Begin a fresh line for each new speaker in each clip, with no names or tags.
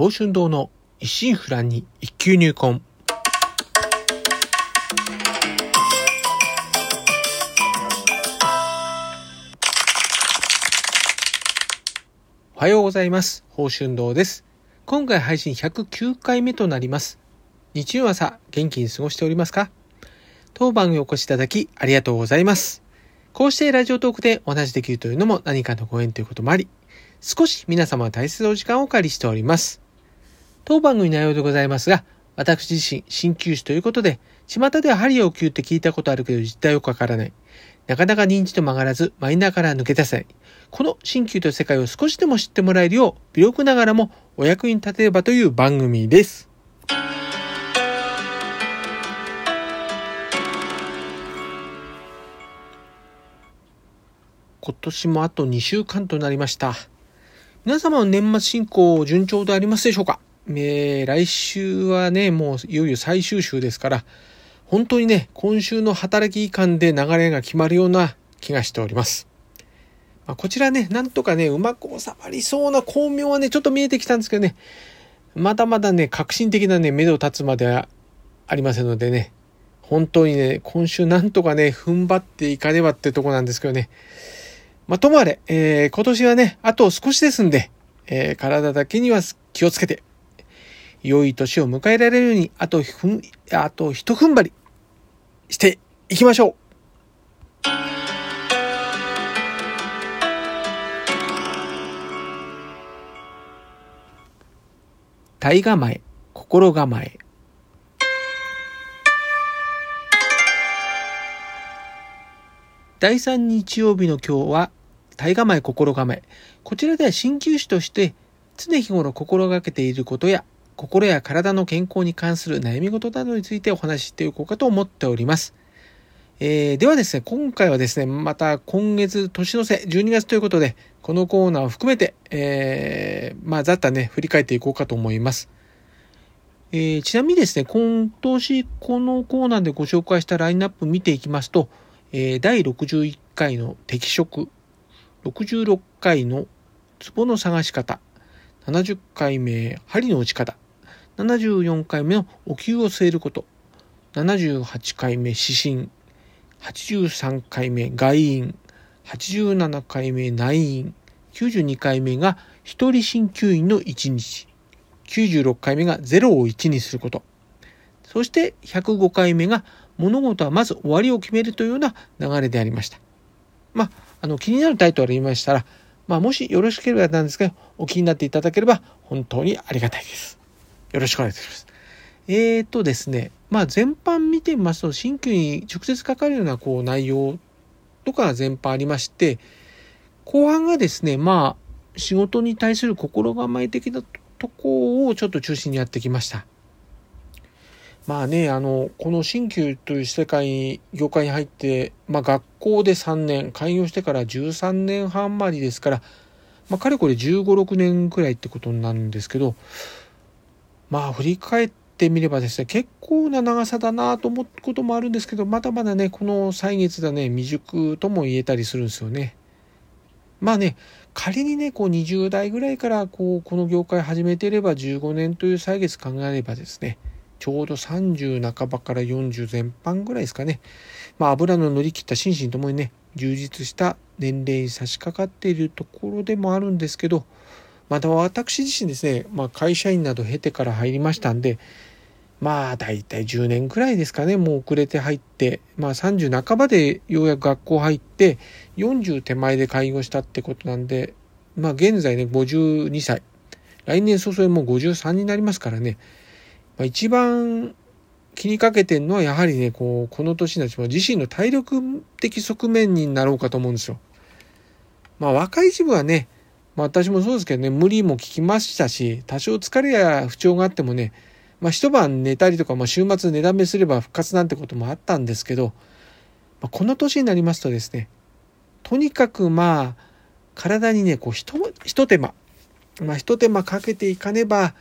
宝春堂の一心不乱に一級入魂。おはようございます。宝春堂です。今回配信109回目となります。日曜朝、元気に過ごしておりますか？当番にお越しいただきありがとうございます。こうしてラジオトークでお話しできるというのも何かのご縁ということもあり、少し皆様は大切なお時間をお借りしております。当番組内容でございますが、私自身、鍼灸師ということで、巷では針を切って聞いたことあるけど実態よくわからない。なかなか認知と曲がらず、マイナーから抜け出せない。この鍼灸という世界を少しでも知ってもらえるよう、微力ながらもお役に立てればという番組です。今年もあと2週間となりました。皆様の年末進行順調でありますでしょうか？えー、来週はね、もういよいよ最終週ですから、本当にね、今週の働き間で流れが決まるような気がしております。まあ、こちらね、なんとかね、うまく収まりそうな巧妙はね、ちょっと見えてきたんですけどね、まだまだね、革新的なね、目処立つまではありませんのでね、本当にね、今週なんとかね、踏ん張っていかねばってとこなんですけどね、まあ、ともあれ、えー、今年はね、あと少しですんで、えー、体だけには気をつけて、良い年を迎えられるように、あとふん、あと一踏ん張りしていきましょう。体構え、心構え。第3日曜日の今日は、体構え、心構え。こちらでは鍼灸師として、常日頃心がけていることや、心や体の健康に関する悩み事などについてお話ししていこうかと思っております。えー、ではですね、今回はですね、また今月年の瀬、12月ということで、このコーナーを含めて、えー、まあ、ざっとね、振り返っていこうかと思います。えー、ちなみにですね、今年このコーナーでご紹介したラインナップ見ていきますと、えー、第61回の適色、66回のツボの探し方、70回目針の打ち方、74回目のお灸を据えること、78回目指針、83回目外院、87回目内院、92回目が一人鍼灸院の1日、96回目が0を1にすること、そして105回目が物事はまず終わりを決めるというような流れでありました。まあ、あの気になるタイトルありましたら、まあ、もしよろしければなんですけど、お気になっていただければ本当にありがたいです。よろしくお願いします。えーとですね、まあ全般見てみますと、新旧に直接かかるようなこう内容とかが全般ありまして、後半がですね、まあ仕事に対する心構え的なとこをちょっと中心にやってきました。まあね、あの、この新旧という世界、業界に入って、まあ学校で3年、開業してから13年半余りですから、まあかれこれ15、6年くらいってことなんですけど、まあ振り返ってみればですね、結構な長さだなと思うこともあるんですけど、まだまだね、この歳月だね、未熟とも言えたりするんですよね。まあね、仮にね、こう20代ぐらいからこう、この業界始めていれば15年という歳月考えればですね、ちょうど30半ばから40前半ぐらいですかね。まあ油の乗り切った心身ともにね、充実した年齢に差し掛かっているところでもあるんですけど、また私自身ですね、まあ会社員など経てから入りましたんで、まあ大体10年くらいですかね、もう遅れて入って、まあ30半ばでようやく学校入って、40手前で介護したってことなんで、まあ現在ね、52歳。来年早々にもう53になりますからね、まあ、一番気にかけてるのはやはりね、こう、この年になって自身の体力的側面になろうかと思うんですよ。まあ若い自分はね、まあ私もそうですけどね、無理も聞きましたし、多少疲れや不調があってもね、まあ一晩寝たりとか、まあ週末寝だめすれば復活なんてこともあったんですけど、まあ、この年になりますとですね、とにかくまあ、体にね、こう、ひと、ひと手間、まあ一手間かけていかねば、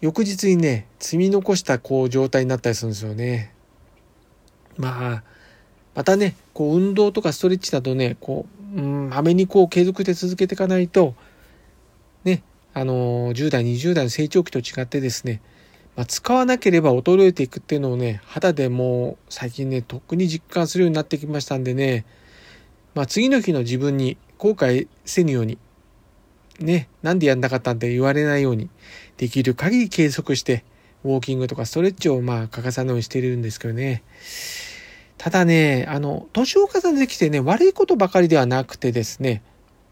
翌日にね、積み残したこう状態になったりするんですよね。まあ、またね、こう運動とかストレッチなどね、こう、うん、まめにこう継続で続けていかないと、ね、あの、10代、20代の成長期と違ってですね、まあ、使わなければ衰えていくっていうのをね、肌でもう最近ね、特に実感するようになってきましたんでね、まあ、次の日の自分に後悔せぬように、ね、なんでやんなかったんって言われないように、できる限り計測して、ウォーキングとかストレッチをまあ欠かさないようにしてるんですけどね。ただね、あの、年を重ねてきてね、悪いことばかりではなくてですね、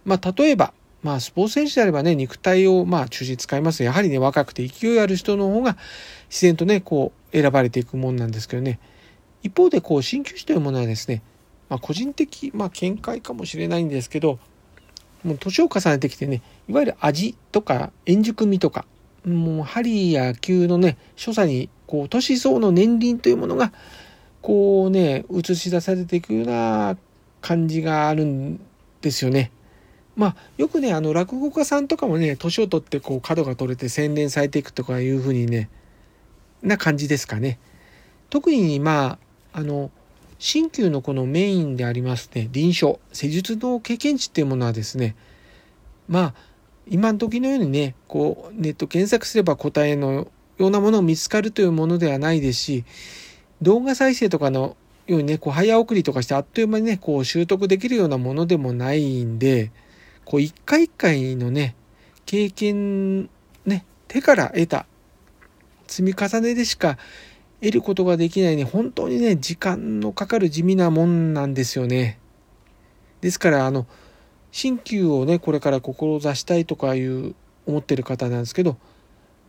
まあ例えば、まあスポーツ選手であればね、肉体をまあ中心に使いますやはりね、若くて勢いある人の方が自然とね、こう選ばれていくもんなんですけどね。一方でこう、鍼灸師というものはですね、まあ個人的、まあ見解かもしれないんですけど、もう年を重ねてきてね、いわゆる味とか円熟味とか、もう針や球のね、所作に、こう、年相の年輪というものが、こうね、映し出されていくような感じがあるんですよね。まあ、よくね、あの、落語家さんとかもね、年を取ってこう、角が取れて洗練されていくとかいうふうにね、な感じですかね。特に、まあ、あの、鍼灸のこのメインでありますね、臨床、施術の経験値っていうものはですね、まあ、今の時のようにね、こう、ネット検索すれば答えのようなものを見つかるというものではないですし、動画再生とかのようにね、こう早送りとかしてあっという間にね、こう習得できるようなものでもないんで、こう一回一回のね、経験、ね、手から得た積み重ねでしか得ることができないね、本当にね、時間のかかる地味なもんなんですよね。ですから、あの、鍼灸をね、これから志したいとかいう思ってる方なんですけど、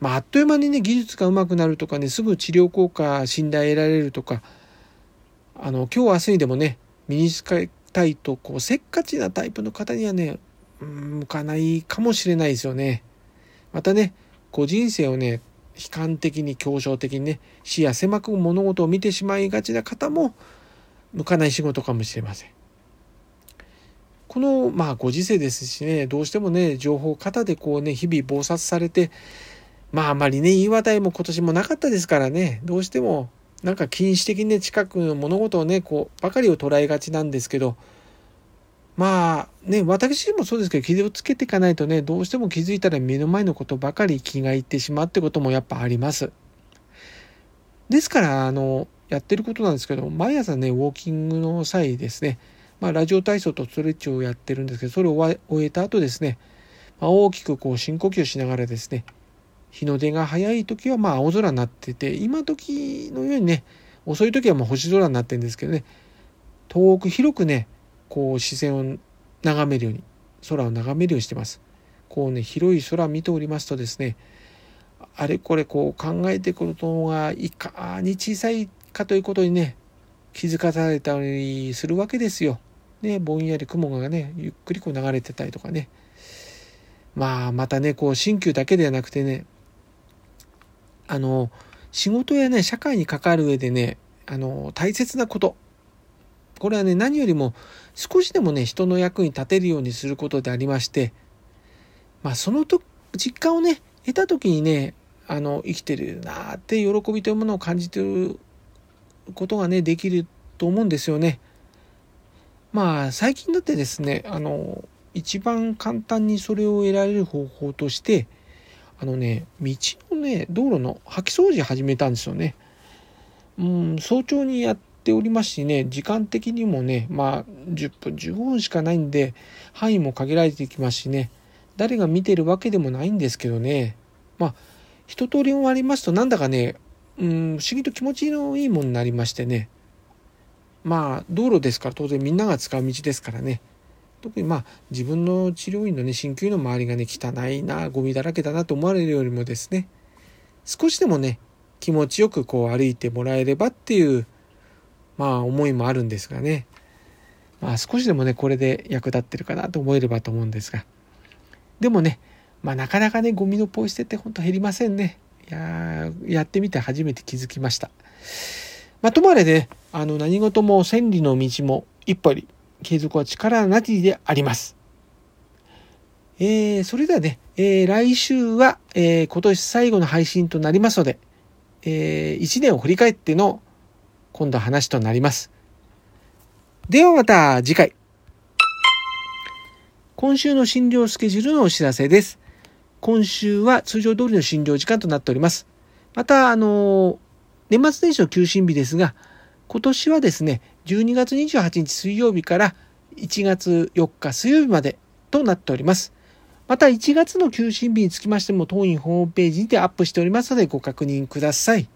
まあ、あっという間にね、技術が上手くなるとかね、すぐ治療効果、信頼得られるとか、あの、今日明日にでもね、身につけたいと、こう、せっかちなタイプの方にはね、向かないかもしれないですよね。またね、こう人生をね、悲観的に強症的にね、視野狭く物事を見てしまいがちな方も、向かない仕事かもしれません。この、まあ、ご時世ですしね、どうしてもね、情報型でこうね、日々忙殺されて、まあ、あまりね、言い渡いも今年もなかったですからね、どうしても、なんか禁止的にね、近くの物事をね、こう、ばかりを捉えがちなんですけど、まあ、ね、私自身もそうですけど、傷をつけていかないとね、どうしても気づいたら目の前のことばかり気がいってしまうってこともやっぱあります。ですから、あの、やってることなんですけど、毎朝ね、ウォーキングの際ですね、まあ、ラジオ体操とストレッチをやってるんですけど、それを終えた後ですね、まあ、大きくこう深呼吸しながらですね、日の出が早い時はまあ青空になってて、今時のようにね、遅い時はもう星空になってるんですけどね、遠く広くね、こう視線を眺めるように、空を眺めるようにしてます。こうね、広い空を見ておりますとですね、あれこれこう考えてくるのがいかに小さいかということにね、気づかされたりするわけですよ。ね、ぼんやり雲がね、ゆっくりこう流れてたりとかね。まあ、またね、こう、新旧だけではなくてね、あの、仕事やね、社会に関わる上でね、あの、大切なこと。これはね、何よりも少しでもね、人の役に立てるようにすることでありまして、まあ、そのと、実感をね、得た時にね、あの、生きてるなって喜びというものを感じてることがね、できると思うんですよね。まあ最近だってですねあの一番簡単にそれを得られる方法としてあのね道のね道路の掃き掃除始めたんですよね。うん早朝にやっておりますしね時間的にもねまあ10分15分しかないんで範囲も限られてきますしね。誰が見てるわけでもないんですけどね。まあ一通り終わりますとなんだかねうん不思議と気持ちのいいものになりましてね。まあ道路ですから当然みんなが使う道ですからね。特にまあ自分の治療院のね鍼灸院の周りがね汚いなゴミだらけだなと思われるよりもですね少しでもね気持ちよくこう歩いてもらえればっていうまあ思いもあるんですがね。まあ少しでもねこれで役立ってるかなと思えればと思うんですが。でもねまあなかなかねゴミのポイ捨てってほんと減りませんね。いややってみて初めて気づきました。まあともあれねあの何事も千里の道も一歩継続は力なきであります。えー、それではね、えー、来週は、えー、今年最後の配信となりますので、えー、1年を振り返っての今度話となります。ではまた次回。今週の診療スケジュールのお知らせです。今週は通常通りの診療時間となっております。また、あの、年末年始の休診日ですが、今年はですね、12月28日水曜日から1月4日水曜日までとなっております。また1月の休診日につきましても当院ホームページにてアップしておりますのでご確認ください。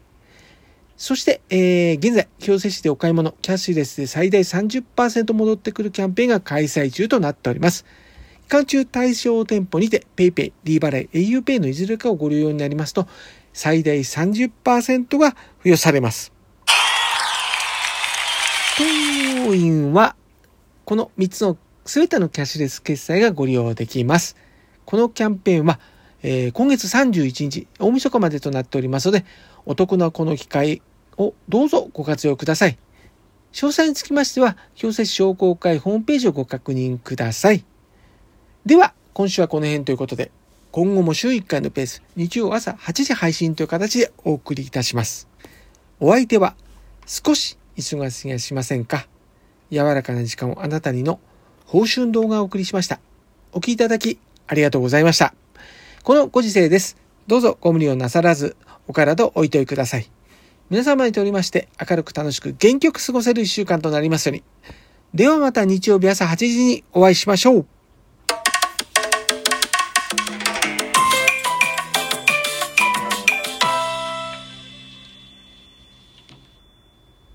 そして、えー、現在、京セ市でお買い物、キャッシュレスで最大30%戻ってくるキャンペーンが開催中となっております。期間中対象店舗にて PayPay、D 払い、auPay のいずれかをご利用になりますと、最大30%が付与されます。当院は、この3つの全てのキャッシュレス決済がご利用できます。このキャンペーンは、えー、今月31日、大晦日までとなっておりますので、お得なこの機会をどうぞご活用ください。詳細につきましては、強制商工会ホームページをご確認ください。では、今週はこの辺ということで、今後も週1回のペース、日曜朝8時配信という形でお送りいたします。お相手は、少し忙しがしませんか？柔らかな時間をあなたにの報春動画をお送りしました。お聴きいただきありがとうございました。このご時世です。どうぞご無理をなさらず、お体をおいといください。皆様にとりまして明るく楽しく元気よく過ごせる一週間となりますように。ではまた日曜日朝8時にお会いしましょう。